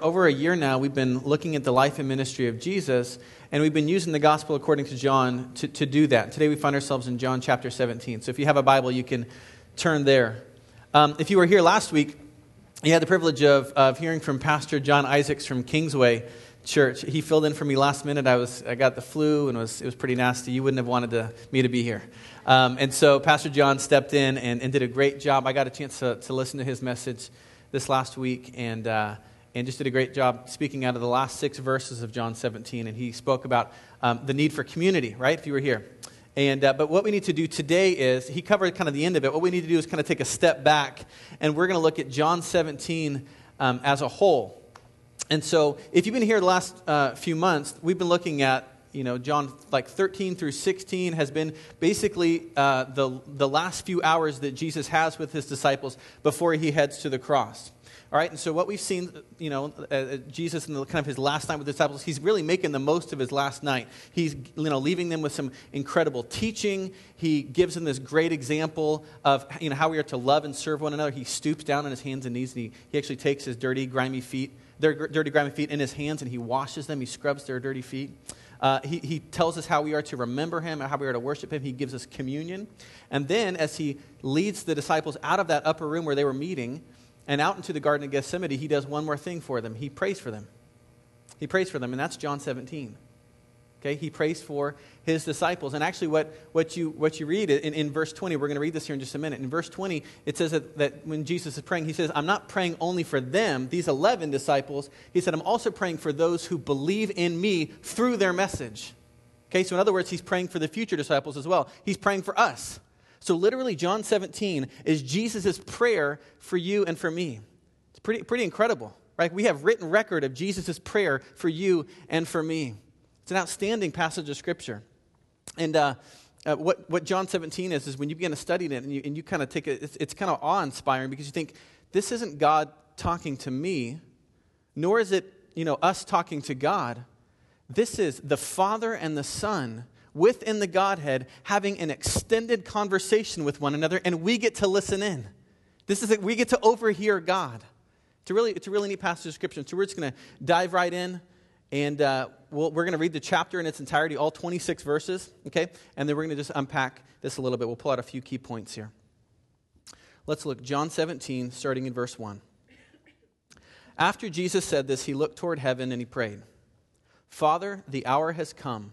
Over a year now, we've been looking at the life and ministry of Jesus, and we've been using the gospel according to John to, to do that. Today, we find ourselves in John chapter 17. So if you have a Bible, you can turn there. Um, if you were here last week, you had the privilege of, of hearing from Pastor John Isaacs from Kingsway Church. He filled in for me last minute. I, was, I got the flu, and it was, it was pretty nasty. You wouldn't have wanted to, me to be here. Um, and so Pastor John stepped in and, and, did a great job. I got a chance to, to listen to his message this last week, and uh, and just did a great job speaking out of the last six verses of John 17. And he spoke about um, the need for community, right? If you were here. And, uh, but what we need to do today is, he covered kind of the end of it. What we need to do is kind of take a step back, and we're going to look at John 17 um, as a whole. And so, if you've been here the last uh, few months, we've been looking at, you know, John like 13 through 16 has been basically uh, the, the last few hours that Jesus has with his disciples before he heads to the cross. All right, and so what we've seen, you know, uh, uh, Jesus in the, kind of his last night with the disciples, he's really making the most of his last night. He's, you know, leaving them with some incredible teaching. He gives them this great example of, you know, how we are to love and serve one another. He stoops down on his hands and knees, and he, he actually takes his dirty, grimy feet, their dirty, grimy feet in his hands, and he washes them. He scrubs their dirty feet. Uh, he, he tells us how we are to remember him, and how we are to worship him. He gives us communion. And then, as he leads the disciples out of that upper room where they were meeting, and out into the Garden of Gethsemane, he does one more thing for them. He prays for them. He prays for them, and that's John 17. Okay, he prays for his disciples. And actually, what, what, you, what you read in, in verse 20, we're going to read this here in just a minute. In verse 20, it says that, that when Jesus is praying, he says, I'm not praying only for them, these 11 disciples. He said, I'm also praying for those who believe in me through their message. Okay, so in other words, he's praying for the future disciples as well. He's praying for us. So, literally, John 17 is Jesus' prayer for you and for me. It's pretty, pretty incredible, right? We have written record of Jesus' prayer for you and for me. It's an outstanding passage of Scripture. And uh, uh, what, what John 17 is, is when you begin to study it and you, and you kind of take it, it's, it's kind of awe inspiring because you think, this isn't God talking to me, nor is it, you know, us talking to God. This is the Father and the Son within the Godhead having an extended conversation with one another, and we get to listen in. This is it, we get to overhear God. It's a really, it's a really neat passage of scripture. So we're just going to dive right in, and uh, we we are going to read the chapter in its entirety, all 26 verses, okay? And then we're going to just unpack this a little bit. We'll pull out a few key points here. Let's look, John 17, starting in verse 1. After Jesus said this, he looked toward heaven and he prayed, Father, the hour has come.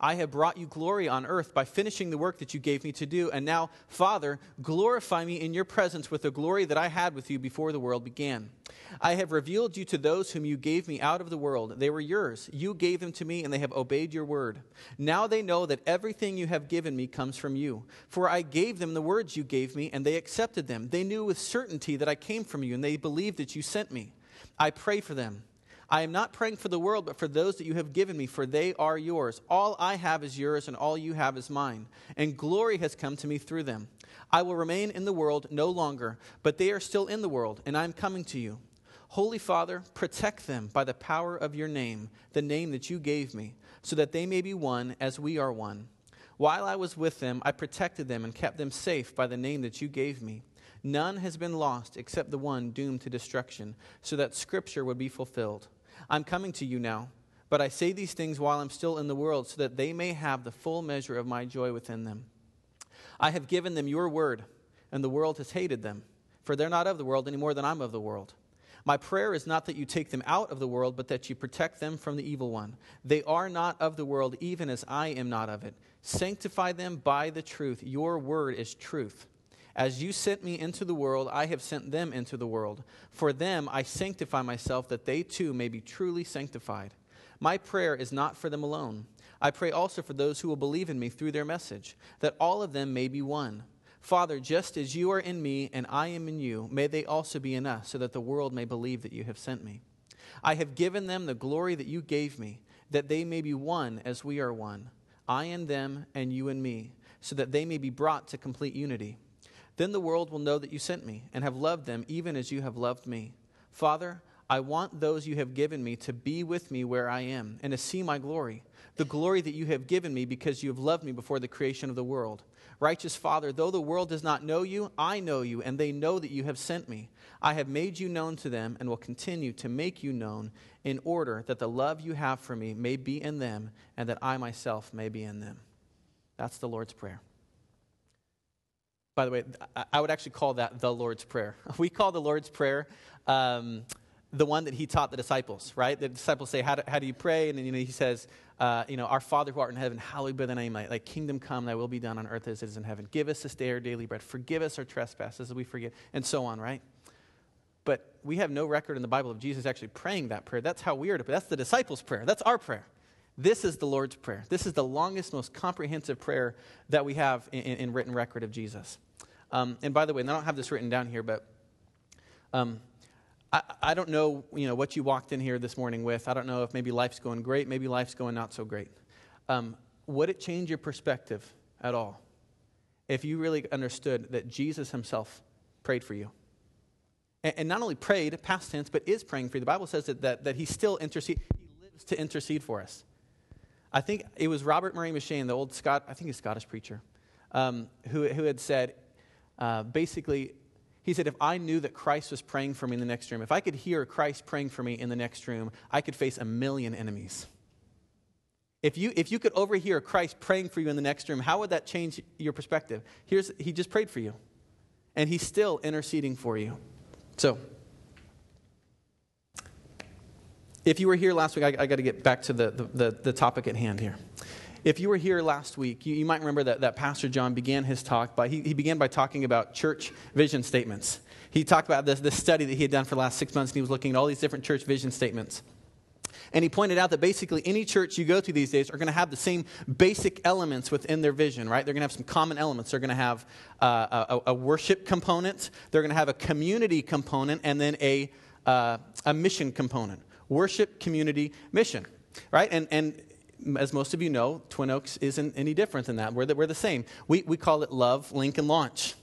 I have brought you glory on earth by finishing the work that you gave me to do. And now, Father, glorify me in your presence with the glory that I had with you before the world began. I have revealed you to those whom you gave me out of the world. They were yours. You gave them to me, and they have obeyed your word. Now they know that everything you have given me comes from you. For I gave them the words you gave me, and they accepted them. They knew with certainty that I came from you, and they believed that you sent me. I pray for them. I am not praying for the world, but for those that you have given me, for they are yours. All I have is yours, and all you have is mine. And glory has come to me through them. I will remain in the world no longer, but they are still in the world, and I am coming to you. Holy Father, protect them by the power of your name, the name that you gave me, so that they may be one as we are one. While I was with them, I protected them and kept them safe by the name that you gave me. None has been lost except the one doomed to destruction, so that Scripture would be fulfilled. I'm coming to you now, but I say these things while I'm still in the world, so that they may have the full measure of my joy within them. I have given them your word, and the world has hated them, for they're not of the world any more than I'm of the world. My prayer is not that you take them out of the world, but that you protect them from the evil one. They are not of the world, even as I am not of it. Sanctify them by the truth. Your word is truth. As you sent me into the world, I have sent them into the world. For them I sanctify myself, that they too may be truly sanctified. My prayer is not for them alone. I pray also for those who will believe in me through their message, that all of them may be one. Father, just as you are in me and I am in you, may they also be in us, so that the world may believe that you have sent me. I have given them the glory that you gave me, that they may be one as we are one, I and them, and you and me, so that they may be brought to complete unity. Then the world will know that you sent me and have loved them even as you have loved me. Father, I want those you have given me to be with me where I am and to see my glory, the glory that you have given me because you have loved me before the creation of the world. Righteous Father, though the world does not know you, I know you, and they know that you have sent me. I have made you known to them and will continue to make you known in order that the love you have for me may be in them and that I myself may be in them. That's the Lord's Prayer. By the way, I would actually call that the Lord's Prayer. We call the Lord's Prayer um, the one that he taught the disciples, right? The disciples say, How do, how do you pray? And then you know, he says, uh, you know, Our Father who art in heaven, hallowed be thy name. Thy, kingdom come, thy will be done on earth as it is in heaven. Give us this day our daily bread. Forgive us our trespasses as we forgive, and so on, right? But we have no record in the Bible of Jesus actually praying that prayer. That's how we are. That's the disciples' prayer. That's our prayer. This is the Lord's Prayer. This is the longest, most comprehensive prayer that we have in, in written record of Jesus. Um, and by the way, and I don't have this written down here, but um, I, I, don't know, you know what you walked in here this morning with. I don't know if maybe life's going great, maybe life's going not so great. Um, would it change your perspective at all if you really understood that Jesus himself prayed for you? And, and not only prayed, past tense, but is praying for you. The Bible says that, that, that he still intercedes, he lives to intercede for us. I think it was Robert Murray M'Cheyne, the old Scot, I think he's Scottish preacher, um, who, who had said, uh, basically, he said, if I knew that Christ was praying for me in the next room, if I could hear Christ praying for me in the next room, I could face a million enemies. If you, if you could overhear Christ praying for you in the next room, how would that change your perspective? Here's, he just prayed for you, and he's still interceding for you. So, if you were here last week, I, I got to get back to the, the, the, topic at hand here. If you were here last week, you, you might remember that, that Pastor John began his talk by, he, he began by talking about church vision statements. He talked about this, this study that he had done for the last six months, and he was looking at all these different church vision statements. And he pointed out that basically any church you go to these days are going to have the same basic elements within their vision, right? They're going to have some common elements. They're going to have uh, a, a, worship component, they're going to have a community component, and then a, uh, a mission component worship, community, mission, right? And, and as most of you know, Twin Oaks isn't any different than that. We're the, we're the same. We, we call it love, link, and launch.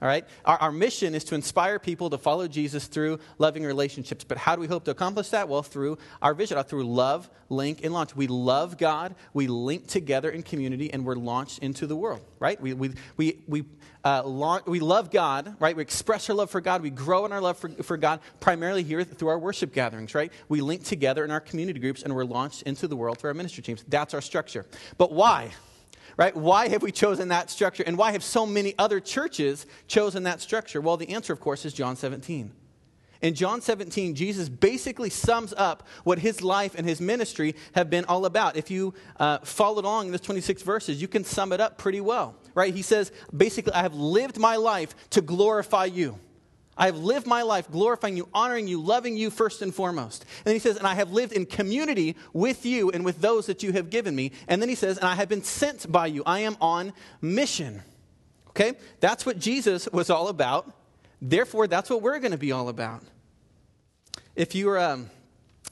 All right? Our, our mission is to inspire people to follow Jesus through loving relationships. But how do we hope to accomplish that? Well, through our vision, uh, through love, link, and launch. We love God, we link together in community, and we're launched into the world, right? We, we, we, we, uh, launch, we love God, right? We express our love for God. We grow in our love for, for God primarily here through our worship gatherings, right? We link together in our community groups, and we're launched into the world through our ministry teams. That's our structure. But why? Right? Why have we chosen that structure? And why have so many other churches chosen that structure? Well, the answer, of course, is John 17. In John 17, Jesus basically sums up what his life and his ministry have been all about. If you uh, followed along in those 26 verses, you can sum it up pretty well, right? He says, basically, I have lived my life to glorify you. I have lived my life glorifying you, honoring you, loving you first and foremost. And then he says, and I have lived in community with you and with those that you have given me. And then he says, and I have been sent by you. I am on mission. Okay? That's what Jesus was all about. Therefore, that's what we're going to be all about. If you're. Um,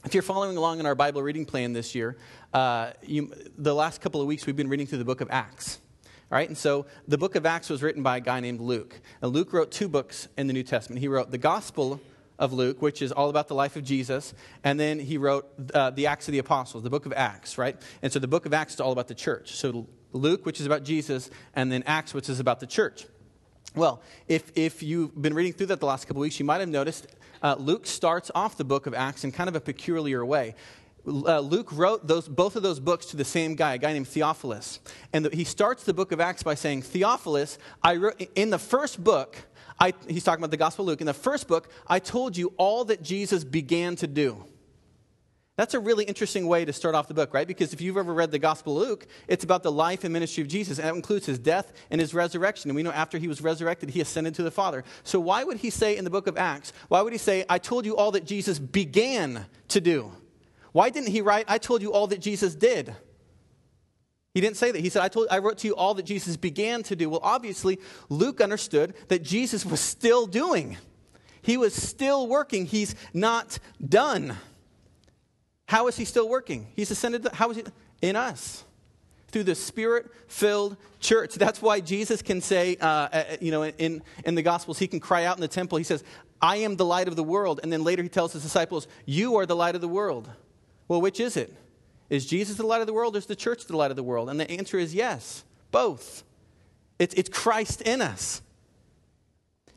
if you're following along in our Bible reading plan this year, uh, you, the last couple of weeks we've been reading through the book of Acts. Right? And so the book of Acts was written by a guy named Luke. And Luke wrote two books in the New Testament. He wrote the Gospel of Luke, which is all about the life of Jesus, and then he wrote uh, the Acts of the Apostles, the book of Acts, right? And so the book of Acts is all about the church. So Luke, which is about Jesus, and then Acts, which is about the church. Well, if, if you've been reading through that the last couple weeks, you might have noticed uh, Luke starts off the book of Acts in kind of a peculiar way uh, Luke wrote those, both of those books to the same guy, a guy named Theophilus. And the, he starts the book of Acts by saying, Theophilus, I wrote, in the first book, I, he's talking about the Gospel of Luke, in the first book, I told you all that Jesus began to do. That's a really interesting way to start off the book, right? Because if you've ever read the Gospel of Luke, it's about the life and ministry of Jesus, and that includes his death and his resurrection. And we know after he was resurrected, he ascended to the Father. So why would he say in the book of Acts, why would he say, I told you all that Jesus began to do? Why didn't he write, I told you all that Jesus did? He didn't say that. He said, I, told, I wrote to you all that Jesus began to do. Well, obviously, Luke understood that Jesus was still doing. He was still working. He's not done. How is he still working? He's ascended. To, how is he? In us. Through the spirit filled church. That's why Jesus can say, uh, uh, you know, in, in the Gospels, he can cry out in the temple. He says, I am the light of the world. And then later he tells his disciples, You are the light of the world. Well, which is it? Is Jesus the light of the world or is the church the light of the world? And the answer is yes, both. It's, it's Christ in us.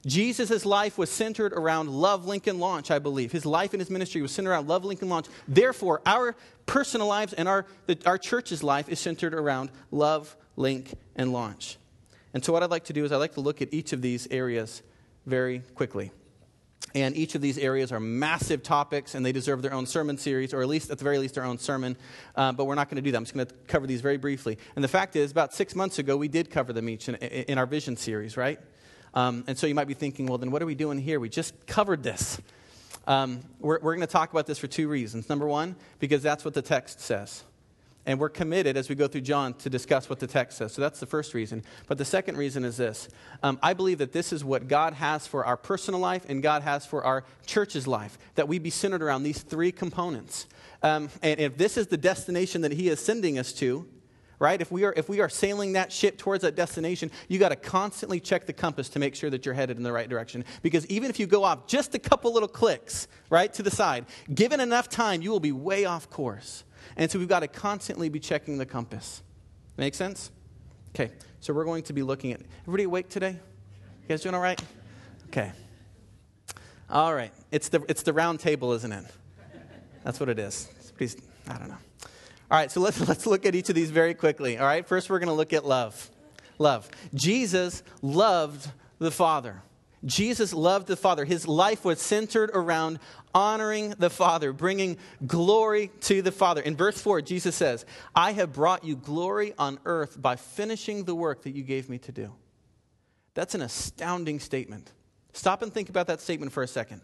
Jesus' life was centered around Love Link and Launch, I believe. His life and his ministry was centered around Love Link and Launch. Therefore, our personal lives and our, the, our church's life is centered around Love, Link, and Launch. And so, what I'd like to do is I'd like to look at each of these areas very quickly. And each of these areas are massive topics, and they deserve their own sermon series, or at least, at the very least, their own sermon. Uh, but we're not going to do that. I'm just going to cover these very briefly. And the fact is, about six months ago, we did cover them each in, in our vision series, right? Um, and so you might be thinking, well, then what are we doing here? We just covered this. Um, we're we're going to talk about this for two reasons. Number one, because that's what the text says. And we're committed as we go through John to discuss what the text says. So that's the first reason. But the second reason is this um, I believe that this is what God has for our personal life and God has for our church's life, that we be centered around these three components. Um, and if this is the destination that He is sending us to, right? If we are, if we are sailing that ship towards that destination, you got to constantly check the compass to make sure that you're headed in the right direction. Because even if you go off just a couple little clicks, right, to the side, given enough time, you will be way off course. And so we've got to constantly be checking the compass. Make sense? Okay, so we're going to be looking at. Everybody awake today? You guys doing all right? Okay. All right. It's the, it's the round table, isn't it? That's what it is. Please, I don't know. All right, so let's, let's look at each of these very quickly. All right, first we're going to look at love. Love. Jesus loved the Father. Jesus loved the Father. His life was centered around honoring the Father, bringing glory to the Father. In verse 4, Jesus says, I have brought you glory on earth by finishing the work that you gave me to do. That's an astounding statement. Stop and think about that statement for a second.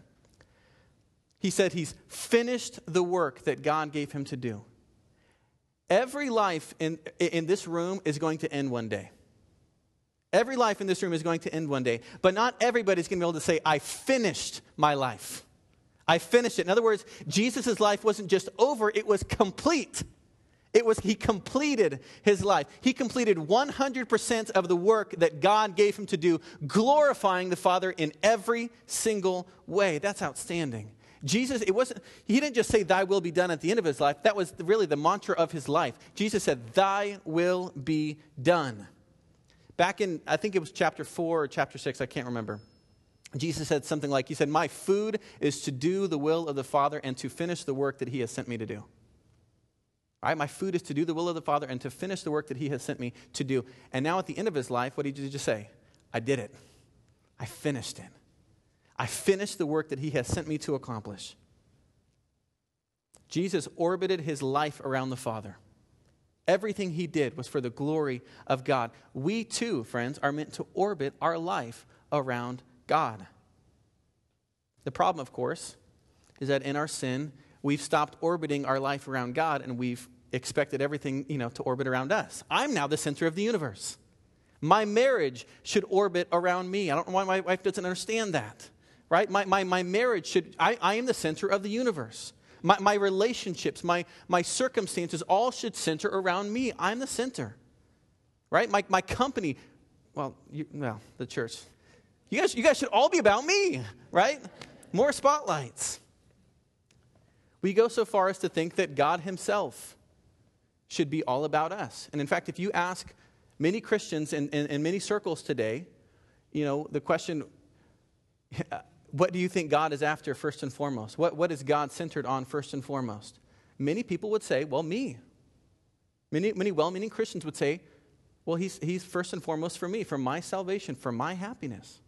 He said he's finished the work that God gave him to do. Every life in, in this room is going to end one day. Every life in this room is going to end one day, but not everybody's going to be able to say, I finished my life. I finished it. In other words, Jesus' life wasn't just over, it was complete. It was, he completed his life. He completed 100% of the work that God gave him to do, glorifying the Father in every single way. That's outstanding. Jesus, it wasn't, he didn't just say, Thy will be done at the end of his life. That was really the mantra of his life. Jesus said, Thy will be done. Back in, I think it was chapter 4 or chapter 6, I can't remember. Jesus said something like, He said, My food is to do the will of the Father and to finish the work that He has sent me to do. All right, my food is to do the will of the Father and to finish the work that He has sent me to do. And now at the end of His life, what did He just say? I did it. I finished it. I finished the work that He has sent me to accomplish. Jesus orbited His life around the Father. Everything he did was for the glory of God. We too, friends, are meant to orbit our life around God. The problem, of course, is that in our sin, we've stopped orbiting our life around God and we've expected everything, you know, to orbit around us. I'm now the center of the universe. My marriage should orbit around me. I don't know why my wife doesn't understand that, right? My, my, my marriage should, I, I am the center of the universe. My, my relationships, my, my circumstances all should center around me. I'm the center, right? My, my company, well, you, well, the church, you guys, you guys should all be about me, right? More spotlights. We go so far as to think that God Himself should be all about us. And in fact, if you ask many Christians in, in, in many circles today, you know, the question, what do you think God is after first and foremost? What, what is God centered on first and foremost? Many people would say, well, me. Many, many well meaning Christians would say, well, he's, he's first and foremost for me, for my salvation, for my happiness.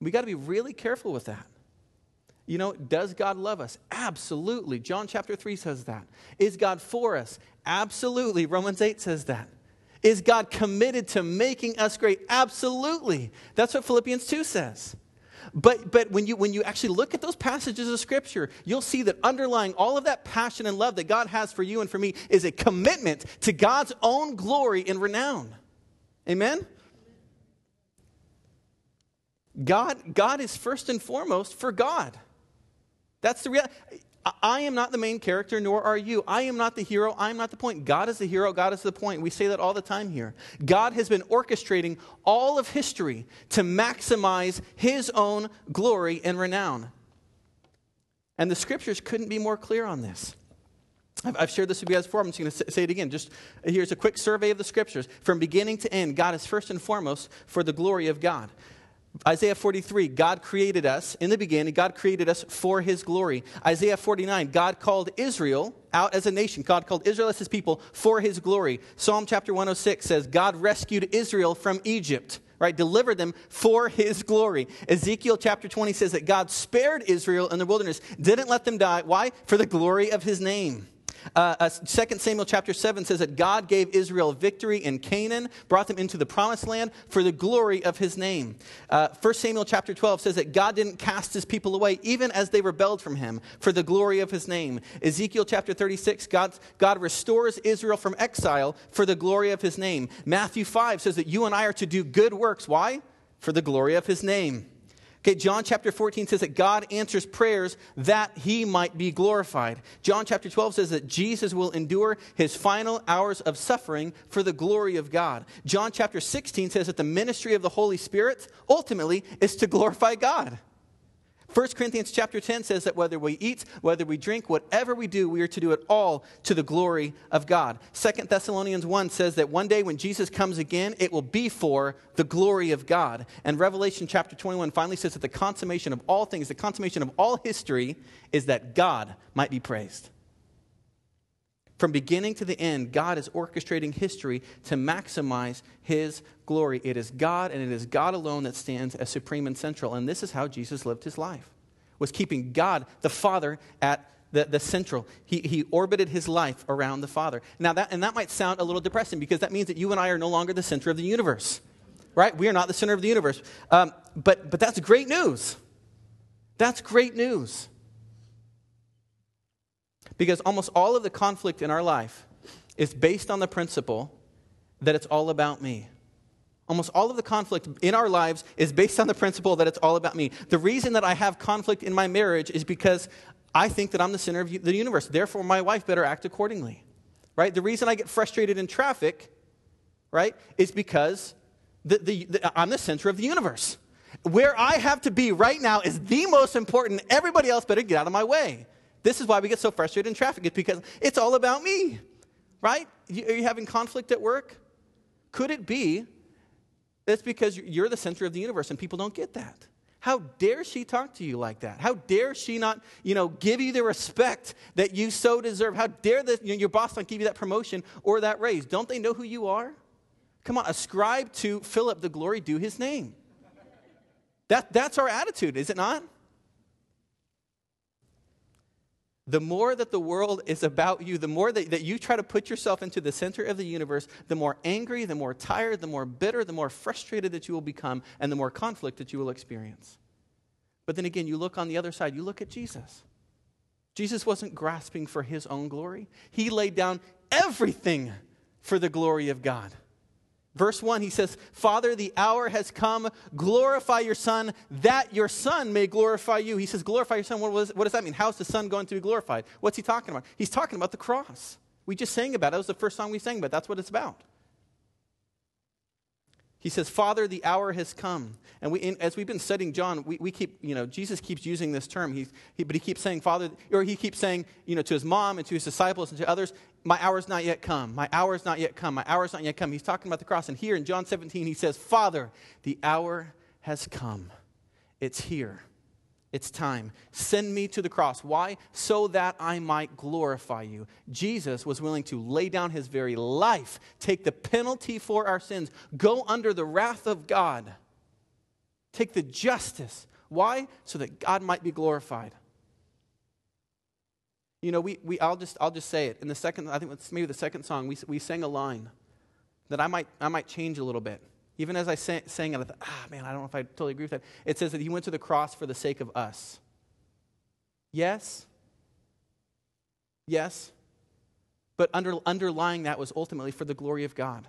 We got to be really careful with that. You know, does God love us? Absolutely. John chapter 3 says that. Is God for us? Absolutely. Romans 8 says that. Is God committed to making us great? Absolutely. That's what Philippians 2 says. But, but when, you, when you actually look at those passages of Scripture, you'll see that underlying all of that passion and love that God has for you and for me is a commitment to God's own glory and renown. Amen? God, God is first and foremost for God. That's the reality. I am not the main character, nor are you. I am not the hero. I am not the point. God is the hero. God is the point. We say that all the time here. God has been orchestrating all of history to maximize his own glory and renown. And the scriptures couldn't be more clear on this. I've shared this with you guys before. I'm just going to say it again. Just here's a quick survey of the scriptures. From beginning to end, God is first and foremost for the glory of God. Isaiah 43, God created us in the beginning, God created us for his glory. Isaiah 49, God called Israel out as a nation. God called Israel as his people for his glory. Psalm chapter 106 says, God rescued Israel from Egypt, right? Delivered them for his glory. Ezekiel chapter 20 says that God spared Israel in the wilderness, didn't let them die. Why? For the glory of his name. Uh, uh, 2 Samuel chapter 7 says that God gave Israel victory in Canaan, brought them into the promised land for the glory of his name. Uh, 1 Samuel chapter 12 says that God didn't cast his people away, even as they rebelled from him, for the glory of his name. Ezekiel chapter 36, God, God restores Israel from exile for the glory of his name. Matthew 5 says that you and I are to do good works. Why? For the glory of his name. Okay, John chapter 14 says that God answers prayers that he might be glorified. John chapter 12 says that Jesus will endure his final hours of suffering for the glory of God. John chapter 16 says that the ministry of the Holy Spirit ultimately is to glorify God. 1 Corinthians chapter 10 says that whether we eat, whether we drink, whatever we do, we are to do it all to the glory of God. 2 Thessalonians 1 says that one day when Jesus comes again, it will be for the glory of God. And Revelation chapter 21 finally says that the consummation of all things, the consummation of all history, is that God might be praised. From beginning to the end, God is orchestrating history to maximize his glory. It is God and it is God alone that stands as supreme and central. And this is how Jesus lived his life. Was keeping God, the Father, at the, the central. He, he orbited his life around the Father. Now that and that might sound a little depressing because that means that you and I are no longer the center of the universe. Right? We are not the center of the universe. Um, but but that's great news. That's great news. Because almost all of the conflict in our life is based on the principle that it's all about me. Almost all of the conflict in our lives is based on the principle that it's all about me. The reason that I have conflict in my marriage is because I think that I'm the center of the universe. Therefore, my wife better act accordingly. Right? The reason I get frustrated in traffic, right, is because the, the, the, I'm the center of the universe. Where I have to be right now is the most important. Everybody else better get out of my way. This is why we get so frustrated in traffic. It's because it's all about me, right? Are you having conflict at work? Could it be that's because you're the center of the universe and people don't get that? How dare she talk to you like that? How dare she not, you know, give you the respect that you so deserve? How dare the, you know, your boss not give you that promotion or that raise? Don't they know who you are? Come on, ascribe to Philip the glory due his name. That, that's our attitude, is it not? The more that the world is about you, the more that, that you try to put yourself into the center of the universe, the more angry, the more tired, the more bitter, the more frustrated that you will become, and the more conflict that you will experience. But then again, you look on the other side, you look at Jesus. Jesus wasn't grasping for his own glory, he laid down everything for the glory of God. Verse 1, he says, Father, the hour has come. Glorify your Son, that your Son may glorify you. He says, Glorify your Son. What, was, what does that mean? How's the Son going to be glorified? What's he talking about? He's talking about the cross. We just sang about it. That was the first song we sang about. That's what it's about. He says, Father, the hour has come. And we, as we've been studying John, we, we keep, you know, Jesus keeps using this term. He, he, but he keeps saying, Father, or he keeps saying, you know, to his mom and to his disciples and to others, my hour's not yet come. My hour's not yet come. My hour's not yet come. He's talking about the cross. And here in John 17, he says, Father, the hour has come. It's here. It's time. Send me to the cross. Why? So that I might glorify you. Jesus was willing to lay down his very life, take the penalty for our sins, go under the wrath of God, take the justice. Why? So that God might be glorified. You know, we, we, I'll, just, I'll just say it. In the second, I think it's maybe the second song, we, we sang a line that I might, I might change a little bit. Even as I sang, sang it, I thought, ah, man, I don't know if I totally agree with that. It says that he went to the cross for the sake of us. Yes. Yes. But under, underlying that was ultimately for the glory of God.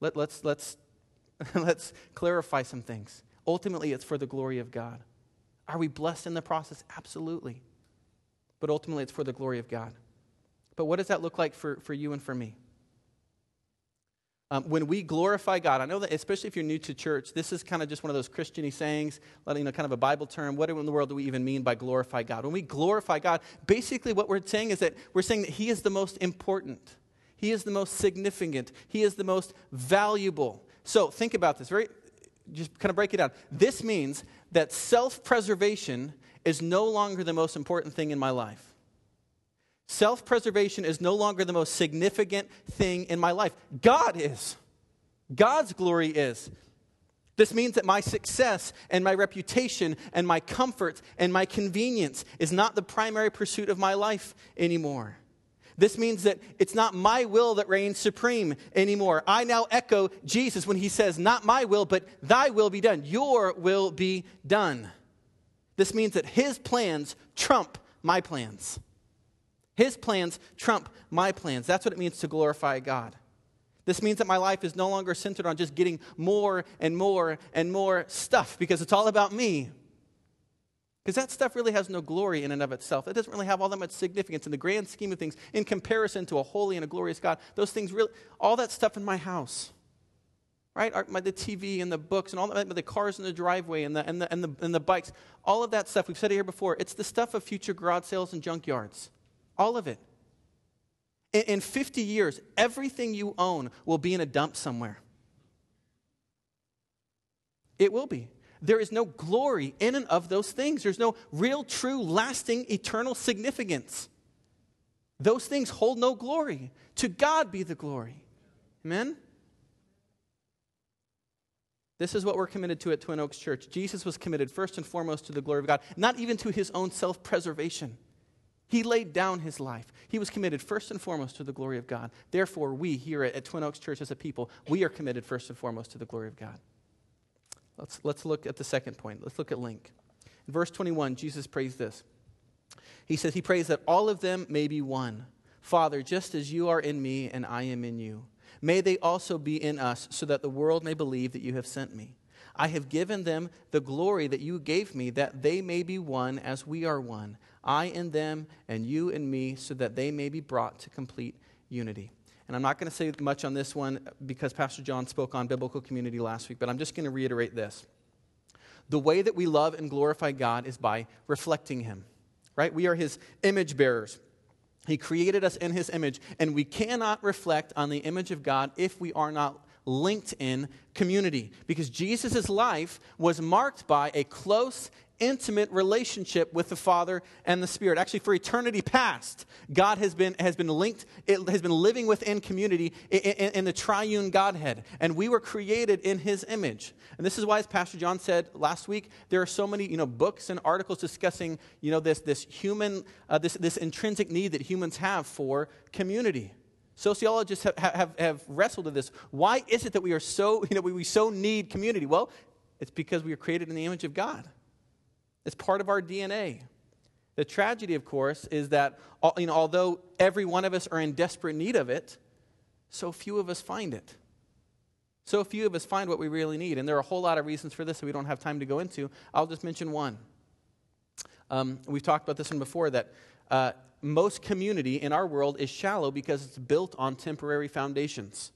Let, let's, let's, let's clarify some things. Ultimately, it's for the glory of God. Are we blessed in the process? Absolutely. but ultimately it's for the glory of God. But what does that look like for, for you and for me? Um, when we glorify God, I know that especially if you're new to church, this is kind of just one of those Christiany sayings, you know, kind of a Bible term. What in the world do we even mean by glorify God? When we glorify God, basically what we're saying is that we're saying that He is the most important, He is the most significant, He is the most valuable. So think about this. Very, just kind of break it down. This means that self-preservation is no longer the most important thing in my life. Self preservation is no longer the most significant thing in my life. God is. God's glory is. This means that my success and my reputation and my comfort and my convenience is not the primary pursuit of my life anymore. This means that it's not my will that reigns supreme anymore. I now echo Jesus when he says, Not my will, but thy will be done. Your will be done. This means that his plans trump my plans. His plans trump my plans. That's what it means to glorify God. This means that my life is no longer centered on just getting more and more and more stuff because it's all about me. Because that stuff really has no glory in and of itself. It doesn't really have all that much significance in the grand scheme of things in comparison to a holy and a glorious God. Those things really, all that stuff in my house, right? Our, my, the TV and the books and all that, the cars in the driveway and the, and, the, and, the, and the bikes, all of that stuff, we've said it here before, it's the stuff of future garage sales and junkyards. All of it. In, in 50 years, everything you own will be in a dump somewhere. It will be. There is no glory in and of those things. There's no real, true, lasting, eternal significance. Those things hold no glory. To God be the glory. Amen? This is what we're committed to at Twin Oaks Church. Jesus was committed first and foremost to the glory of God, not even to his own self preservation. He laid down his life. He was committed first and foremost to the glory of God. Therefore, we here at, Twin Oaks Church as a people, we are committed first and foremost to the glory of God. Let's, let's look at the second point. Let's look at link. In verse 21, Jesus prays this. He says, He prays that all of them may be one. Father, just as you are in me and I am in you, may they also be in us, so that the world may believe that you have sent me. I have given them the glory that you gave me, that they may be one as we are one. I in them, and you in me, so that they may be brought to complete unity. And I'm not going to say much on this one because Pastor John spoke on biblical community last week, but I'm just going to reiterate this. The way that we love and glorify God is by reflecting Him, right? We are His image bearers. He created us in His image, and we cannot reflect on the image of God if we are not linked in community. Because Jesus' life was marked by a close intimate relationship with the Father and the Spirit. Actually, for eternity past, God has been, has been linked, it has been living within community in, in, in, the triune Godhead. And we were created in His image. And this is why, as Pastor John said last week, there are so many you know, books and articles discussing you know, this, this human, uh, this, this intrinsic need that humans have for community. Sociologists have, have, have wrestled with this. Why is it that we are so, you know, we, we so need community? Well, it's because we are created in the image of God. It's part of our DNA. The tragedy, of course, is that you know, although every one of us are in desperate need of it, so few of us find it. So few of us find what we really need. And there are a whole lot of reasons for this that we don't have time to go into. I'll just mention one. Um, we've talked about this one before that uh, most community in our world is shallow because it's built on temporary foundations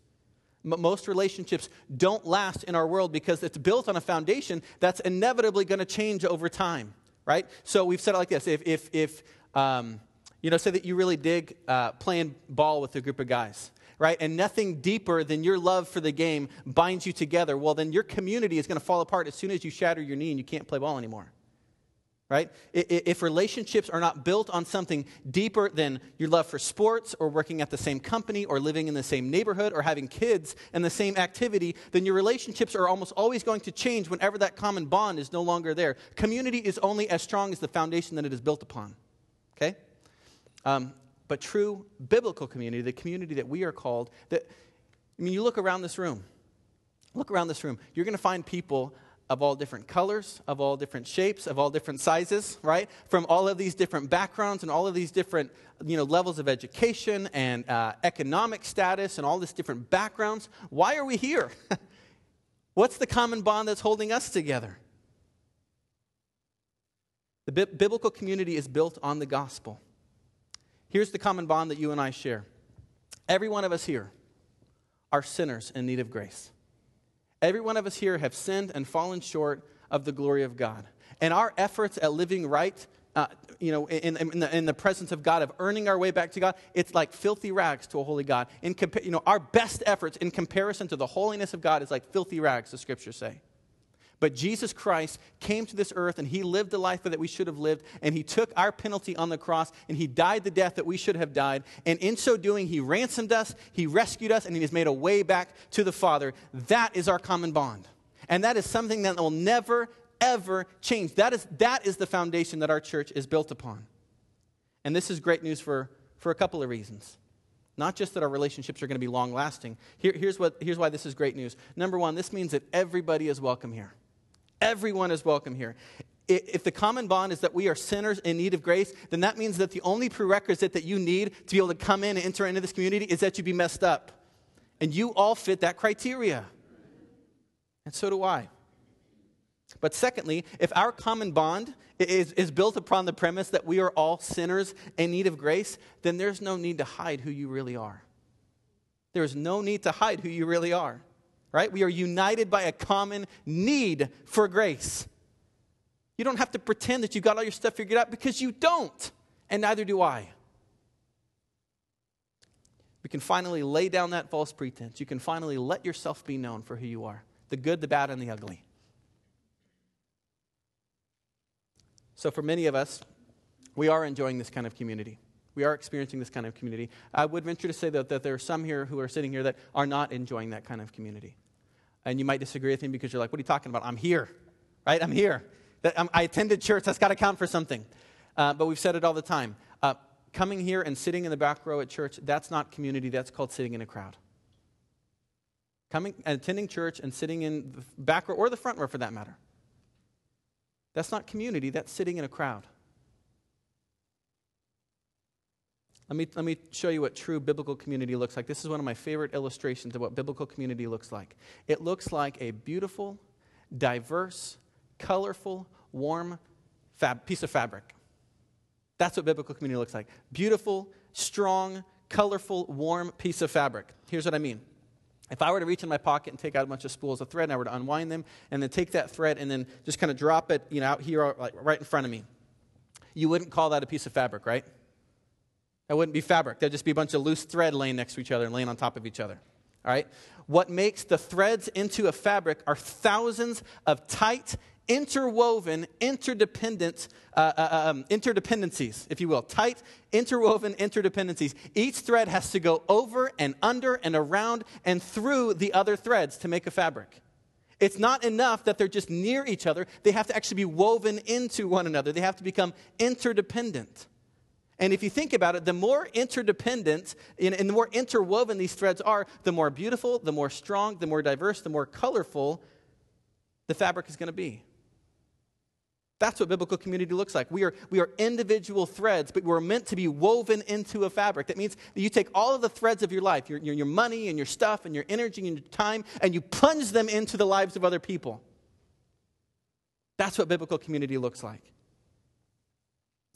most relationships don't last in our world because it's built on a foundation that's inevitably going to change over time, right? So we've said it like this if, if, if um, you know, say that you really dig uh, playing ball with a group of guys, right? And nothing deeper than your love for the game binds you together, well, then your community is going to fall apart as soon as you shatter your knee and you can't play ball anymore right? If relationships are not built on something deeper than your love for sports or working at the same company or living in the same neighborhood or having kids and the same activity, then your relationships are almost always going to change whenever that common bond is no longer there. Community is only as strong as the foundation that it is built upon, okay? Um, but true biblical community, the community that we are called, that, I mean, you look around this room, look around this room, you're going to find people of all different colors, of all different shapes, of all different sizes, right? From all of these different backgrounds and all of these different you know, levels of education and uh, economic status and all these different backgrounds. Why are we here? What's the common bond that's holding us together? The bi- biblical community is built on the gospel. Here's the common bond that you and I share. Every one of us here are sinners in need of grace. Every one of us here have sinned and fallen short of the glory of God. And our efforts at living right, uh, you know, in, in, the, in, the, presence of God, of earning our way back to God, it's like filthy rags to a holy God. In compa- you know, our best efforts in comparison to the holiness of God is like filthy rags, the scriptures say. But Jesus Christ came to this earth and he lived the life that we should have lived, and he took our penalty on the cross and he died the death that we should have died. And in so doing, he ransomed us, he rescued us, and he has made a way back to the Father. That is our common bond. And that is something that will never, ever change. That is, that is the foundation that our church is built upon. And this is great news for, for a couple of reasons. Not just that our relationships are going to be long lasting. Here, here's, what, here's why this is great news. Number one, this means that everybody is welcome here. Everyone is welcome here. If the common bond is that we are sinners in need of grace, then that means that the only prerequisite that you need to be able to come in and enter into this community is that you be messed up. And you all fit that criteria. And so do I. But secondly, if our common bond is, is built upon the premise that we are all sinners in need of grace, then there's no need to hide who you really are. There's no need to hide who you really are right? We are united by a common need for grace. You don't have to pretend that you've got all your stuff figured out because you don't, and neither do I. We can finally lay down that false pretense. You can finally let yourself be known for who you are the good, the bad, and the ugly. So, for many of us, we are enjoying this kind of community. We are experiencing this kind of community. I would venture to say that, that there are some here who are sitting here that are not enjoying that kind of community. And you might disagree with me because you're like, what are you talking about? I'm here, right? I'm here. I attended church. That's got to count for something. Uh, but we've said it all the time. Uh, coming here and sitting in the back row at church, that's not community. That's called sitting in a crowd. Coming and attending church and sitting in the back row or the front row for that matter. That's not community. That's sitting in a crowd. Let me, let me show you what true biblical community looks like. This is one of my favorite illustrations of what biblical community looks like. It looks like a beautiful, diverse, colorful, warm fab, piece of fabric. That's what biblical community looks like. Beautiful, strong, colorful, warm piece of fabric. Here's what I mean. If I were to reach in my pocket and take out a bunch of spools of thread and I were to unwind them and then take that thread and then just kind of drop it, you know, out here like right in front of me, you wouldn't call that a piece of fabric, right? That wouldn't be fabric. That'd just be a bunch of loose thread laying next to each other and laying on top of each other. All right? What makes the threads into a fabric are thousands of tight, interwoven, interdependent uh, uh, uh, um, interdependencies, if you will. Tight, interwoven interdependencies. Each thread has to go over and under and around and through the other threads to make a fabric. It's not enough that they're just near each other. They have to actually be woven into one another. They have to become interdependent. And if you think about it, the more interdependent and the more interwoven these threads are, the more beautiful, the more strong, the more diverse, the more colorful the fabric is going to be. That's what biblical community looks like. We are, we are individual threads, but we're meant to be woven into a fabric. That means that you take all of the threads of your life, your, your, your money and your stuff and your energy and your time, and you plunge them into the lives of other people. That's what biblical community looks like.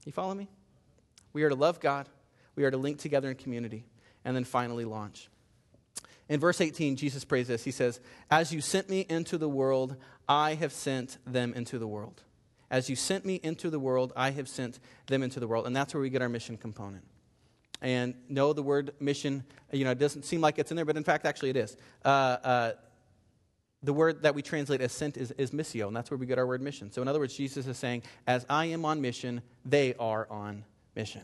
You follow me? We are to love God, we are to link together in community, and then finally launch. In verse 18, Jesus prays this. He says, As you sent me into the world, I have sent them into the world. As you sent me into the world, I have sent them into the world. And that's where we get our mission component. And no, the word mission, you know, it doesn't seem like it's in there, but in fact, actually it is. Uh, uh, the word that we translate as sent is, is missio, and that's where we get our word mission. So, in other words, Jesus is saying, As I am on mission, they are on mission.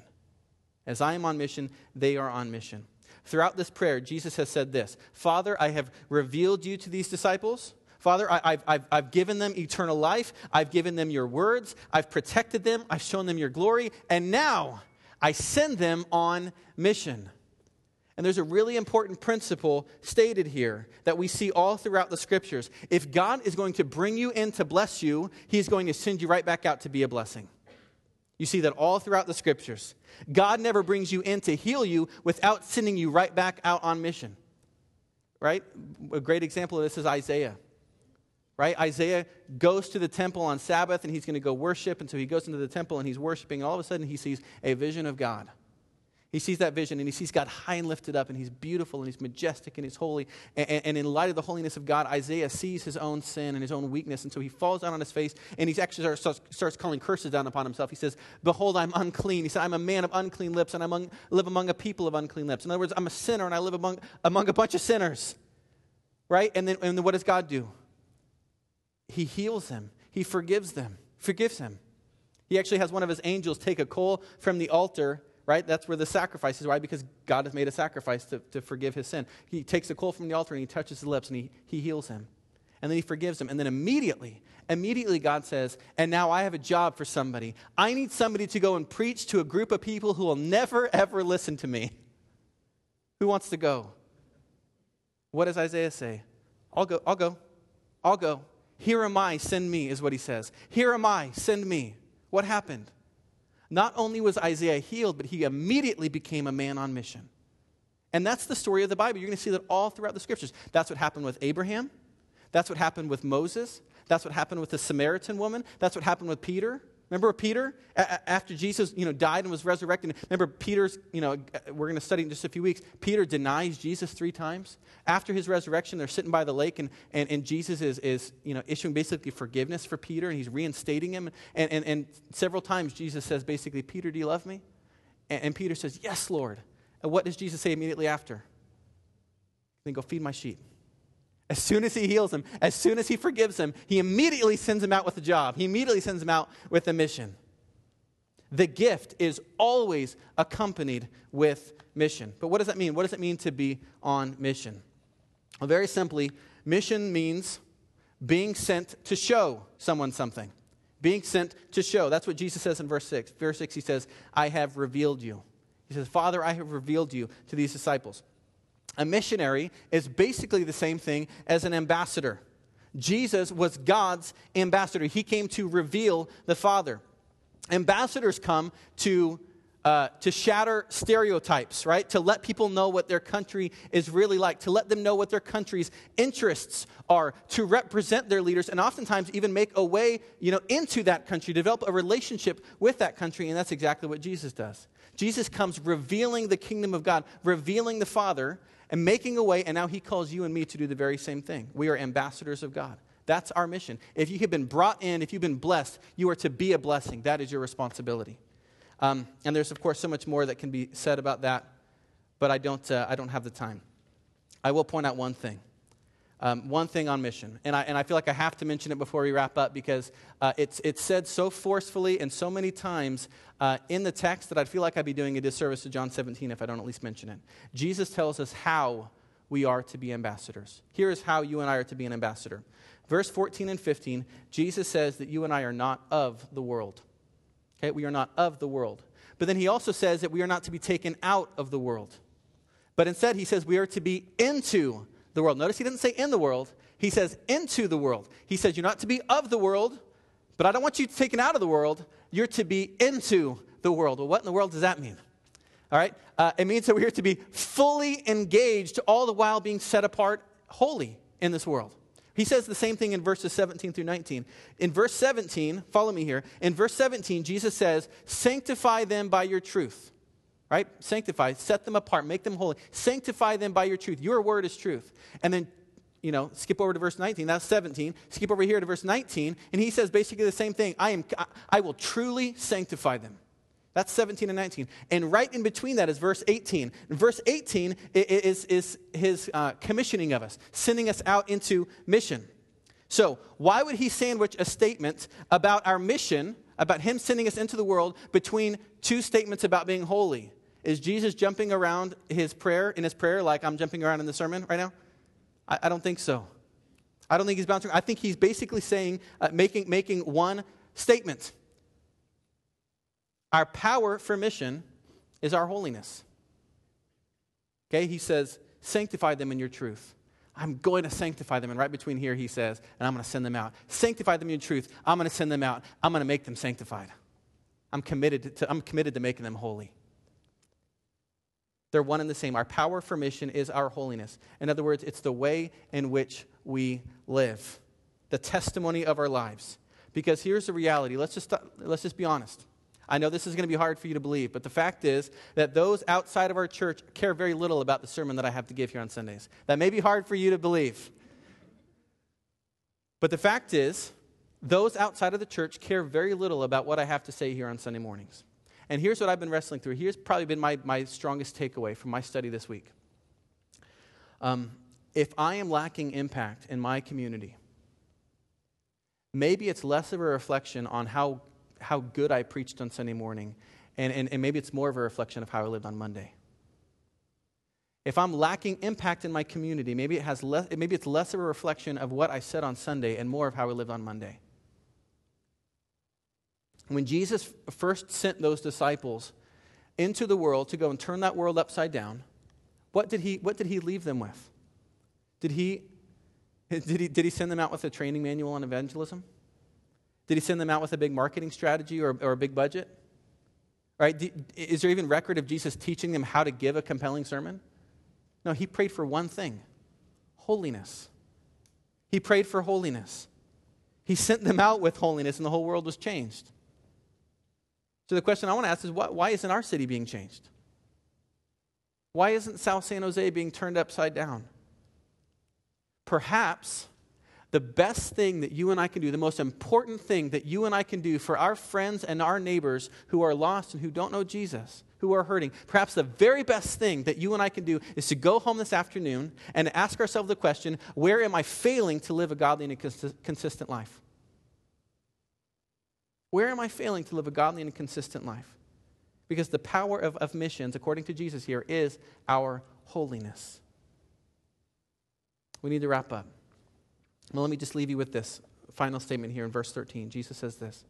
As I am on mission, they are on mission. Throughout this prayer, Jesus has said this Father, I have revealed you to these disciples. Father, I, have I've, I've given them eternal life. I've given them your words. I've protected them. I've shown them your glory. And now I send them on mission. And there's a really important principle stated here that we see all throughout the scriptures. If God is going to bring you in to bless you, He's going to send you right back out to be a blessing. You see that all throughout the scriptures. God never brings you in to heal you without sending you right back out on mission. Right? A great example of this is Isaiah. Right? Isaiah goes to the temple on Sabbath and he's going to go worship. And so he goes into the temple and he's worshiping. And all of a sudden he sees a vision of God. He sees that vision and he sees God high and lifted up and he's beautiful and he's majestic and he's holy. And, and, in light of the holiness of God, Isaiah sees his own sin and his own weakness. And so he falls down on his face and he actually starts, starts calling curses down upon himself. He says, Behold, I'm unclean. He said, I'm a man of unclean lips and I among, live among a people of unclean lips. In other words, I'm a sinner and I live among, among a bunch of sinners. Right? And then, and then what does God do? He heals him, he forgives them, forgives him. He actually has one of his angels take a coal from the altar right? That's where the sacrifice is. Why? Because God has made a sacrifice to, to forgive his sin. He takes a coal from the altar and he touches his lips and he, he heals him. And then he forgives him. And then immediately, immediately God says, And now I have a job for somebody. I need somebody to go and preach to a group of people who will never, ever listen to me. Who wants to go? What does Isaiah say? I'll go, I'll go, I'll go. Here am I, send me, is what he says. Here am I, send me. What happened? Not only was Isaiah healed, but he immediately became a man on mission. And that's the story of the Bible. You're going to see that all throughout the scriptures. That's what happened with Abraham. That's what happened with Moses. That's what happened with the Samaritan woman. That's what happened with Peter. Remember Peter? A- after Jesus you know, died and was resurrected. Remember Peter's, you know, we're going to study in just a few weeks. Peter denies Jesus three times. After his resurrection, they're sitting by the lake, and, and, and Jesus is, is you know, issuing basically forgiveness for Peter, and he's reinstating him. And, and, and several times Jesus says basically, Peter, do you love me? And, and Peter says, Yes, Lord. And what does Jesus say immediately after? Then go feed my sheep. As soon as he heals him, as soon as he forgives him, he immediately sends him out with a job. He immediately sends him out with a mission. The gift is always accompanied with mission. But what does that mean? What does it mean to be on mission? Well, very simply, mission means being sent to show someone something. Being sent to show. That's what Jesus says in verse 6. Verse 6, he says, I have revealed you. He says, Father, I have revealed you to these disciples. A missionary is basically the same thing as an ambassador. Jesus was God's ambassador. He came to reveal the Father. Ambassadors come to uh, to shatter stereotypes, right? To let people know what their country is really like, to let them know what their country's interests are, to represent their leaders, and oftentimes even make a way, you know, into that country, develop a relationship with that country, and that's exactly what Jesus does. Jesus comes revealing the kingdom of God, revealing the Father, and making a way, and now he calls you and me to do the very same thing. We are ambassadors of God. That's our mission. If you have been brought in, if you've been blessed, you are to be a blessing. That is your responsibility. Um, and there's, of course, so much more that can be said about that, but I don't, uh, I don't have the time. I will point out one thing. Um, one thing on mission, and I, and I feel like I have to mention it before we wrap up because uh, it's, it's said so forcefully and so many times uh, in the text that I'd feel like I'd be doing a disservice to John 17 if I don't at least mention it. Jesus tells us how we are to be ambassadors. Here is how you and I are to be an ambassador. Verse 14 and 15, Jesus says that you and I are not of the world. Okay, we are not of the world. But then he also says that we are not to be taken out of the world. But instead, he says we are to be into the world. Notice he doesn't say in the world, he says into the world. He says you're not to be of the world, but I don't want you taken out of the world. You're to be into the world. Well, what in the world does that mean? All right? Uh, it means that we're to be fully engaged, all the while being set apart holy in this world. He says the same thing in verses 17 through 19. In verse 17, follow me here. In verse 17, Jesus says, Sanctify them by your truth right? Sanctify, set them apart, make them holy. Sanctify them by your truth. Your word is truth. And then, you know, skip over to verse 19. That's 17. Skip over here to verse 19, and he says basically the same thing. I am I will truly sanctify them. That's 17 and 19. And right in between that is verse 18. And verse 18 is, is his uh, commissioning of us, sending us out into mission. So, why would he sandwich a statement about our mission, about him sending us into the world, between two statements about being holy? Is Jesus jumping around his prayer in his prayer like I'm jumping around in the sermon right now? I, I don't think so. I don't think he's bouncing. I think he's basically saying, uh, making, making one statement. Our power for mission is our holiness. Okay, he says, sanctify them in your truth. I'm going to sanctify them. And right between here, he says, and I'm going to send them out. Sanctify them in truth. I'm going to send them out. I'm going to make them sanctified. I'm committed to, I'm committed to making them holy. They're one and the same. Our power for mission is our holiness. In other words, it's the way in which we live, the testimony of our lives. Because here's the reality. Let's just, let's just be honest. I know this is going to be hard for you to believe, but the fact is that those outside of our church care very little about the sermon that I have to give here on Sundays. That may be hard for you to believe. But the fact is, those outside of the church care very little about what I have to say here on Sunday mornings. And here's what I've been wrestling through. Here's probably been my, my strongest takeaway from my study this week. Um, if I am lacking impact in my community, maybe it's less of a reflection on how, how good I preached on Sunday morning, and, and, and maybe it's more of a reflection of how I lived on Monday. If I'm lacking impact in my community, maybe, it has less, maybe it's less of a reflection of what I said on Sunday and more of how I lived on Monday. When Jesus first sent those disciples into the world to go and turn that world upside down, what did he, what did he leave them with? Did he, did, he, did he send them out with a training manual on evangelism? Did he send them out with a big marketing strategy or, or a big budget? Right? Is there even record of Jesus teaching them how to give a compelling sermon? No, he prayed for one thing holiness. He prayed for holiness. He sent them out with holiness, and the whole world was changed. So the question I want to ask is why, why isn't our city being changed? Why isn't South San Jose being turned upside down? Perhaps the best thing that you and I can do, the most important thing that you and I can do for our friends and our neighbors who are lost and who don't know Jesus, who are hurting, perhaps the very best thing that you and I can do is to go home this afternoon and ask ourselves the question where am I failing to live a godly and a consistent life? Where am I failing to live a godly and consistent life? Because the power of, of missions, according to Jesus here, is our holiness. We need to wrap up. Well, let me just leave you with this final statement here in verse 13. Jesus says this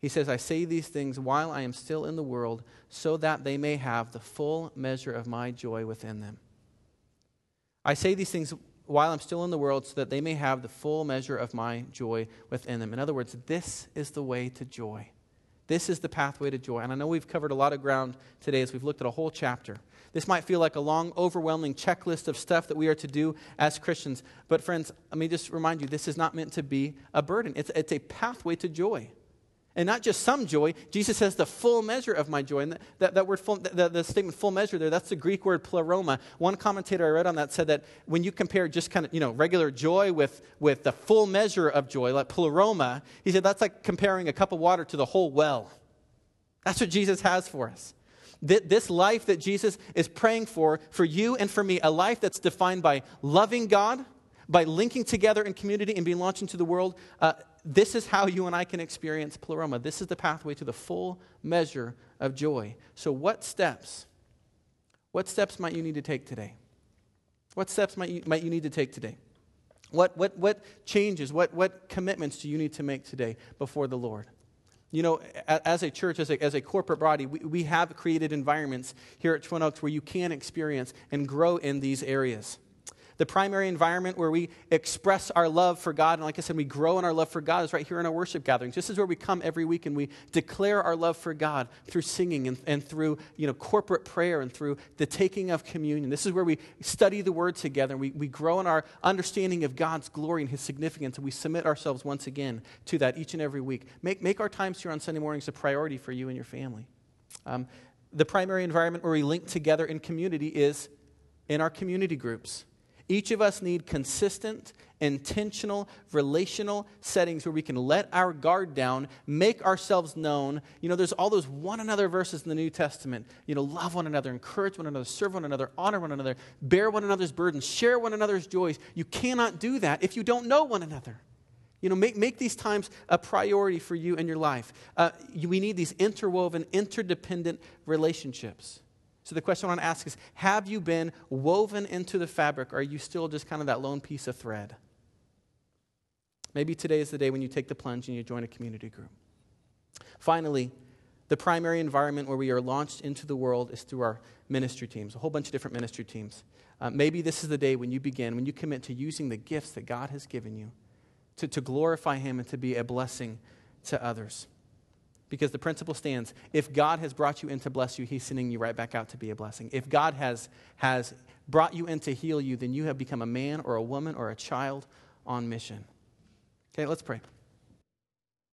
He says, I say these things while I am still in the world, so that they may have the full measure of my joy within them. I say these things while I'm still in the world, so that they may have the full measure of my joy within them. In other words, this is the way to joy. This is the pathway to joy. And I know we've covered a lot of ground today as we've looked at a whole chapter. This might feel like a long, overwhelming checklist of stuff that we are to do as Christians. But, friends, let me just remind you this is not meant to be a burden, it's, it's a pathway to joy. And not just some joy, Jesus says the full measure of my joy. And that, that word, full, the, the statement full measure there, that's the Greek word pleroma. One commentator I read on that said that when you compare just kind of, you know, regular joy with, with the full measure of joy, like pleroma, he said that's like comparing a cup of water to the whole well. That's what Jesus has for us. This life that Jesus is praying for, for you and for me, a life that's defined by loving God, by linking together in community and being launched into the world, uh, this is how you and I can experience pleroma. This is the pathway to the full measure of joy. So, what steps? What steps might you need to take today? What steps might you, might you need to take today? What, what, what changes, what, what commitments do you need to make today before the Lord? You know, as a church, as a, as a corporate body, we, we have created environments here at Twin Oaks where you can experience and grow in these areas the primary environment where we express our love for God. And like I said, we grow in our love for God is right here in our worship gatherings. This is where we come every week and we declare our love for God through singing and, and through you know, corporate prayer and through the taking of communion. This is where we study the Word together and we, we grow in our understanding of God's glory and His significance. And we submit ourselves once again to that each and every week. Make, make our times here on Sunday mornings a priority for you and your family. Um, the primary environment where we link together in community is in our community groups. Each of us need consistent, intentional, relational settings where we can let our guard down, make ourselves known. You know, there's all those one another verses in the New Testament. You know, love one another, encourage one another, serve one another, honor one another, bear one another's burdens, share one another's joys. You cannot do that if you don't know one another. You know, make, make these times a priority for you in your life. Uh, we need these interwoven, interdependent relationships. So the question I want to ask is Have you been woven into the fabric, or are you still just kind of that lone piece of thread? Maybe today is the day when you take the plunge and you join a community group. Finally, the primary environment where we are launched into the world is through our ministry teams, a whole bunch of different ministry teams. Uh, maybe this is the day when you begin, when you commit to using the gifts that God has given you to, to glorify Him and to be a blessing to others. Because the principle stands if God has brought you in to bless you, He's sending you right back out to be a blessing. If God has, has brought you in to heal you, then you have become a man or a woman or a child on mission. Okay, let's pray.